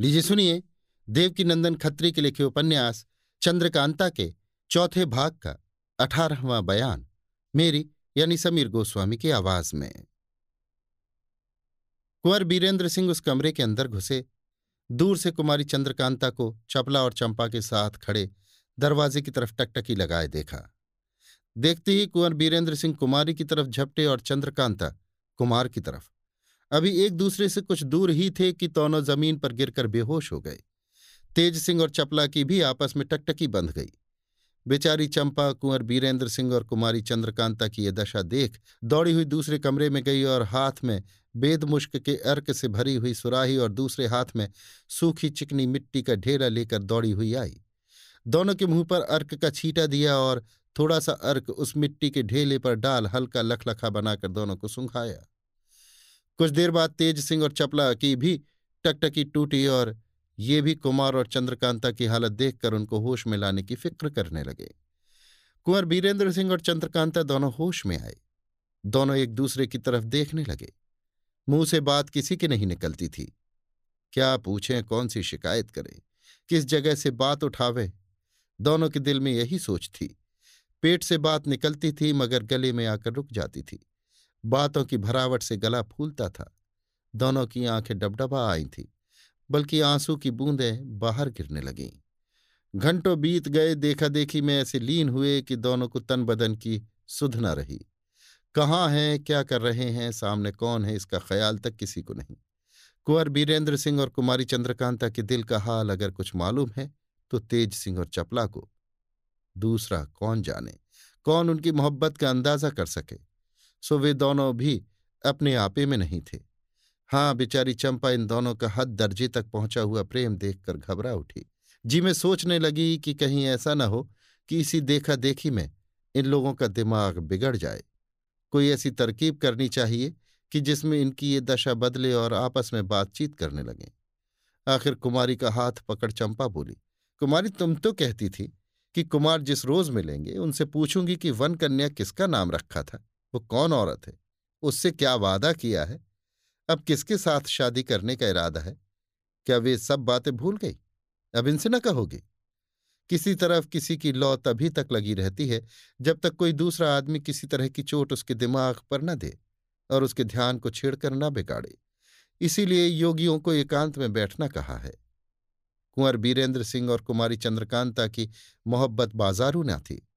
लीजिए सुनिए देवकी नंदन खत्री के लिखे उपन्यास, चंद्रकांता के चौथे भाग का अठारहवां बयान, मेरी यानी समीर गोस्वामी की आवाज़ में। कुंवर बीरेंद्र सिंह उस कमरे के अंदर घुसे। दूर से कुमारी चंद्रकांता को चपला और चंपा के साथ खड़े दरवाजे की तरफ़ टकटकी लगाए देखा। देखते ही कुंवर बीरेंद्र सिंह कुमारी की तरफ़ झपटे और चंद्रकांता कुमार की तरफ़ अभी एक दूसरे से कुछ दूर ही थे कि दोनों ज़मीन पर गिरकर बेहोश हो गए। तेज सिंह और चपला की भी आपस में टकटकी बंध गई। बेचारी चंपा, कुंवर बीरेंद्र सिंह और कुमारी चंद्रकांता की यह दशा देख दौड़ी हुई दूसरे कमरे में गई और हाथ में बेदमुश्क के अर्क से भरी हुई सुराही और दूसरे हाथ में सूखी चिकनी मिट्टी का ढेरा लेकर दौड़ी हुई आई। दोनों के मुँह पर अर्क का छीटा दिया और थोड़ा सा अर्क उस मिट्टी के ढेले पर डाल हल्का लखलखा बनाकर दोनों को सुंघाया। कुछ देर बाद तेज सिंह और चपला की भी टकटकी टूटी और ये भी कुमार और चंद्रकांता की हालत देखकर उनको होश में लाने की फ़िक्र करने लगे। कुंवर बीरेंद्र सिंह और चंद्रकांता दोनों होश में आए। दोनों एक दूसरे की तरफ़ देखने लगे। मुँह से बात किसी की नहीं निकलती थी। क्या पूछें, कौन सी शिकायत करें? किस जगह से बात उठावे? दोनों के दिल में यही सोच थी। पेट से बात निकलती थी, मगर गले में आकर रुक जाती थी। बातों की भरावट से गला फूलता था। दोनों की आँखें डबडबा आई थीं, बल्कि आँसू की बूंदें बाहर गिरने लगीं। घंटों बीत गए देखा देखी में ऐसे लीन हुए कि दोनों को तन बदन की सुध न रही। कहाँ हैं, क्या कर रहे हैं, सामने कौन है, इसका ख्याल तक किसी को नहीं। कुंवर बीरेंद्र सिंह और कुमारी चंद्रकांता के दिल का हाल अगर कुछ मालूम है तो तेज सिंह और चपला को। दूसरा कौन जाने? कौन उनकी मोहब्बत का अंदाज़ा कर सके? सो वे दोनों भी अपने आपे में नहीं थे। हाँ बेचारी चंपा इन दोनों का हद दर्जे तक पहुँचा हुआ प्रेम देखकर घबरा उठी। जी, में सोचने लगी कि कहीं ऐसा न हो कि इसी देखा देखी में इन लोगों का दिमाग बिगड़ जाए। कोई ऐसी तरकीब करनी चाहिए कि जिसमें इनकी ये दशा बदले और आपस में बातचीत करने लगें। आखिर कुमारी का हाथ पकड़ चंपा बोली, कुमारी, तुम तो कहती थी कि कुमार जिस रोज मिलेंगे, उनसे पूछूँगी कि वन कन्या किसका नाम रखा था? वो कौन औरत है? उससे क्या वादा किया है? अब किसके साथ शादी करने का इरादा है? क्या वे सब बातें भूल गई? अब इनसे न कहोगे। किसी तरफ़ किसी की लौ तभी तक लगी रहती है, जब तक कोई दूसरा आदमी किसी तरह की चोट उसके दिमाग पर न दे और उसके ध्यान को छेड़कर न बिगाड़े। इसीलिए योगियों को एकांत में बैठना कहा है। कुंवर बीरेंद्र सिंह और कुमारी चंद्रकांता की मोहब्बत बाजारू न थी।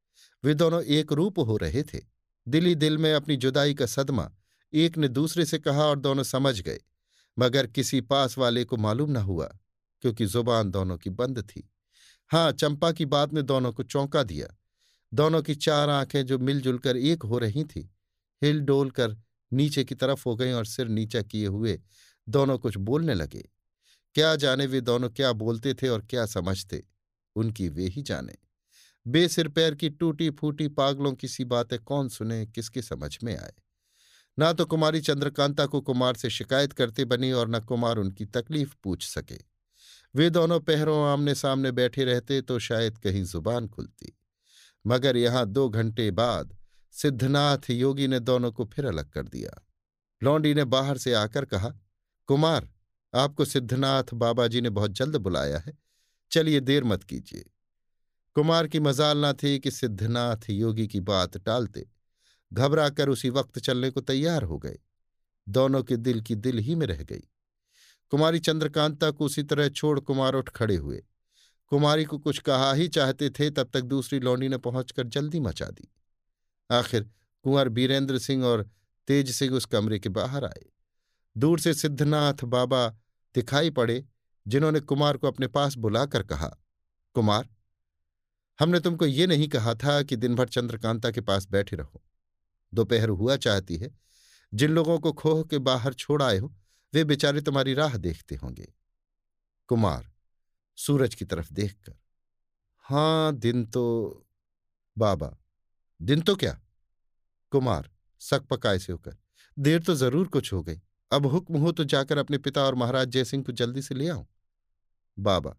वे दोनों एक रूप हो रहे थे। दिल दिल में अपनी जुदाई का सदमा एक ने दूसरे से कहा और दोनों समझ गए, मगर किसी पास वाले को मालूम न हुआ, क्योंकि ज़ुबान दोनों की बंद थी। हाँ चंपा की बात ने दोनों को चौंका दिया। दोनों की चार आँखें जो मिलजुल कर एक हो रही थीं, हिल डोल कर नीचे की तरफ़ हो गई और सिर नीचा किए हुए दोनों कुछ बोलने लगे। क्या जाने वे दोनों क्या बोलते थे और क्या समझते, उनकी वे ही जाने। बेसिर पैर की टूटी फूटी पागलों की सी बातें कौन सुने, किसके समझ में आए? ना तो कुमारी चंद्रकांता को कुमार से शिकायत करते बनी और न कुमार उनकी तकलीफ़ पूछ सके। वे दोनों पहरों आमने सामने बैठे रहते तो शायद कहीं ज़ुबान खुलती। मगर यहाँ दो घंटे बाद सिद्धनाथ योगी ने दोनों को फिर अलग कर दिया। लौंडी ने बाहर से आकर कहा, कुमार, आपको सिद्धनाथ बाबा जी ने बहुत जल्द बुलाया है। चलिए देर मत कीजिए। कुमार की मजाल न थी कि सिद्धनाथ योगी की बात टालते। घबराकर उसी वक्त चलने को तैयार हो गए। दोनों के दिल की दिल ही में रह गई। कुमारी चंद्रकांता को उसी तरह छोड़ कुमार उठ खड़े हुए। कुमारी को कुछ कहा ही चाहते थे, तब तक दूसरी लौंडी ने पहुंचकर जल्दी मचा दी। आखिर कुंवर बीरेंद्र सिंह और तेज सिंह उस कमरे के बाहर आए। दूर से सिद्धनाथ बाबा दिखाई पड़े, जिन्होंने कुमार को अपने पास बुलाकर कहा, कुमार हमने तुमको ये नहीं कहा था कि दिन भर चंद्रकांता के पास बैठे रहो। दोपहर हुआ चाहती है। जिन लोगों को खोह के बाहर छोड़ आए हो, वे बेचारे तुम्हारी राह देखते होंगे। कुमार, सूरज की तरफ़ देखकर, हाँ, दिन तो बाबा, दिन तो क्या? कुमार, सक पकाए से होकर, देर तो ज़रूर कुछ हो गई। अब हुक्म हो तो जाकर अपने पिता और महाराज जयसिंह को जल्दी से ले आओ। बाबा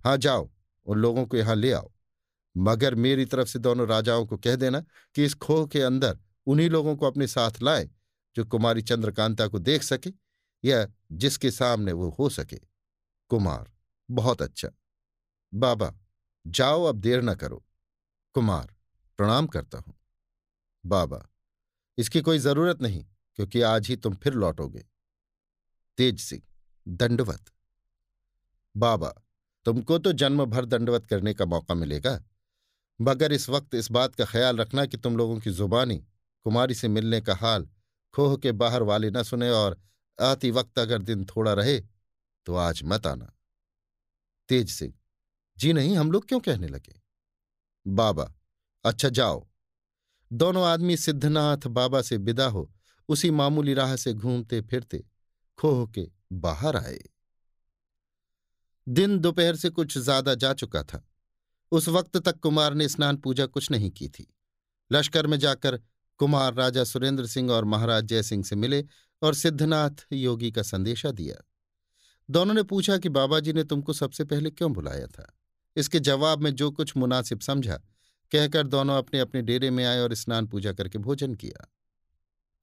हाँ जाओ, उन लोगों को यहाँ ले आओ। मगर मेरी तरफ़ से दोनों राजाओं को कह देना कि इस खोह के अंदर उन्हीं लोगों को अपने साथ लाए, जो कुमारी चंद्रकांता को देख सके या जिसके सामने वो हो सके। कुमार, बहुत अच्छा। बाबा, जाओ अब देर न करो। कुमार, प्रणाम करता हूँ। बाबा, इसकी कोई ज़रूरत नहीं, क्योंकि आज ही तुम फिर लौटोगे। तेज सिंह, दंडवत। बाबा, तुमको तो जन्म भर दंडवत करने का मौका मिलेगा। मगर इस वक्त इस बात का ख्याल रखना कि तुम लोगों की जुबानी, कुमारी से मिलने का हाल, खोह के बाहर वाले न सुने और आती वक्त अगर दिन थोड़ा रहे तो आज मत आना। तेज सिंह, जी नहीं, हम लोग क्यों कहने लगे? बाबा अच्छा जाओ। दोनों आदमी सिद्धनाथ बाबा से विदा हो, उसी मामूली राह से घूमते फिरते खोह के बाहर आए। दिन दोपहर से कुछ ज़्यादा जा चुका था। उस वक्त तक कुमार ने स्नान पूजा कुछ नहीं की थी। लश्कर में जाकर कुमार राजा सुरेंद्र सिंह और महाराज जय सिंह से मिले और सिद्धनाथ योगी का संदेशा दिया। दोनों ने पूछा कि बाबा जी ने तुमको सबसे पहले क्यों बुलाया था? इसके जवाब में जो कुछ मुनासिब समझा, कहकर दोनों अपने अपने डेरे में आए और स्नान पूजा करके भोजन किया।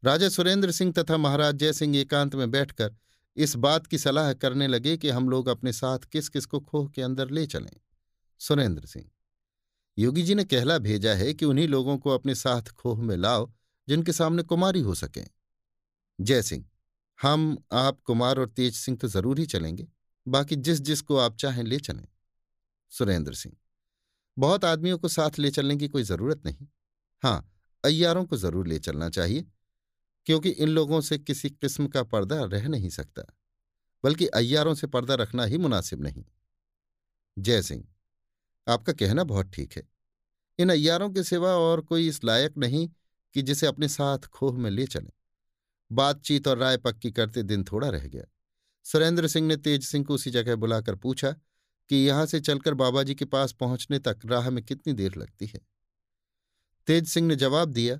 राजा सुरेंद्र सिंह तथा महाराज जयसिंह एकांत में बैठकर इस बात की सलाह करने लगे कि हम लोग अपने साथ किस किस को खोह के अंदर ले चलें। सुरेंद्र सिंह। योगी जी ने कहला भेजा है कि उन्हीं लोगों को अपने साथ खोह में लाओ, जिनके सामने कुमारी हो सकें। जय सिंह, हम, आप, कुमार और तेज सिंह तो ज़रूर ही चलेंगे, बाकी जिस जिसको आप चाहें ले चलें। सुरेंद्र सिंह, बहुत आदमियों को साथ ले चलने की कोई ज़रूरत नहीं। हाँ अय्यारों को ज़रूर ले चलना चाहिए, क्योंकि इन लोगों से किसी किस्म का पर्दा रह नहीं सकता, बल्कि अय्यारों से पर्दा रखना ही मुनासिब नहीं। जय सिंह आपका कहना बहुत ठीक है। इन अयारों के सिवा और कोई इस लायक नहीं कि जिसे अपने साथ खोह में ले चले। बातचीत और राय पक्की करते दिन थोड़ा रह गया। सुरेंद्र सिंह ने तेज सिंह को उसी जगह बुलाकर पूछा कि यहाँ से चलकर बाबा जी के पास पहुँचने तक राह में कितनी देर लगती है? तेज सिंह ने जवाब दिया,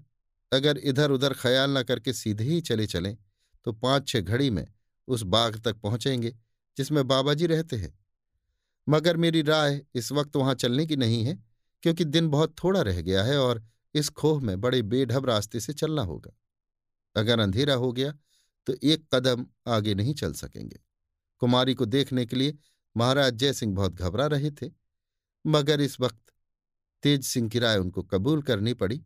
अगर इधर उधर ख्याल न करके सीधे ही चले चलें तो पाँच छह घड़ी में उस बाग तक पहुँचेंगे, जिसमें बाबा जी रहते हैं। मगर मेरी राय इस वक्त वहाँ चलने की नहीं है, क्योंकि दिन बहुत थोड़ा रह गया है और इस खोह में बड़े बेढब रास्ते से चलना होगा। अगर अंधेरा हो गया तो एक कदम आगे नहीं चल सकेंगे। कुमारी को देखने के लिए महाराज जय सिंह बहुत घबरा रहे थे, मगर इस वक्त तेज सिंह की राय उनको कबूल करनी पड़ी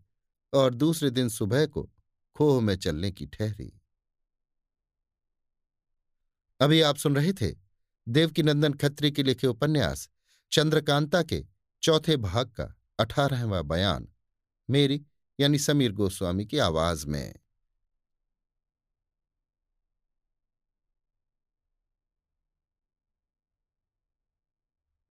और दूसरे दिन सुबह को खोह में चलने की ठहरी। अभी आप सुन रहे थे देवकीनंदन खत्री के लिखे उपन्यास, चंद्रकांता के चौथे भाग का अठारहवा बयान, मेरी यानी समीर गोस्वामी की आवाज़ में।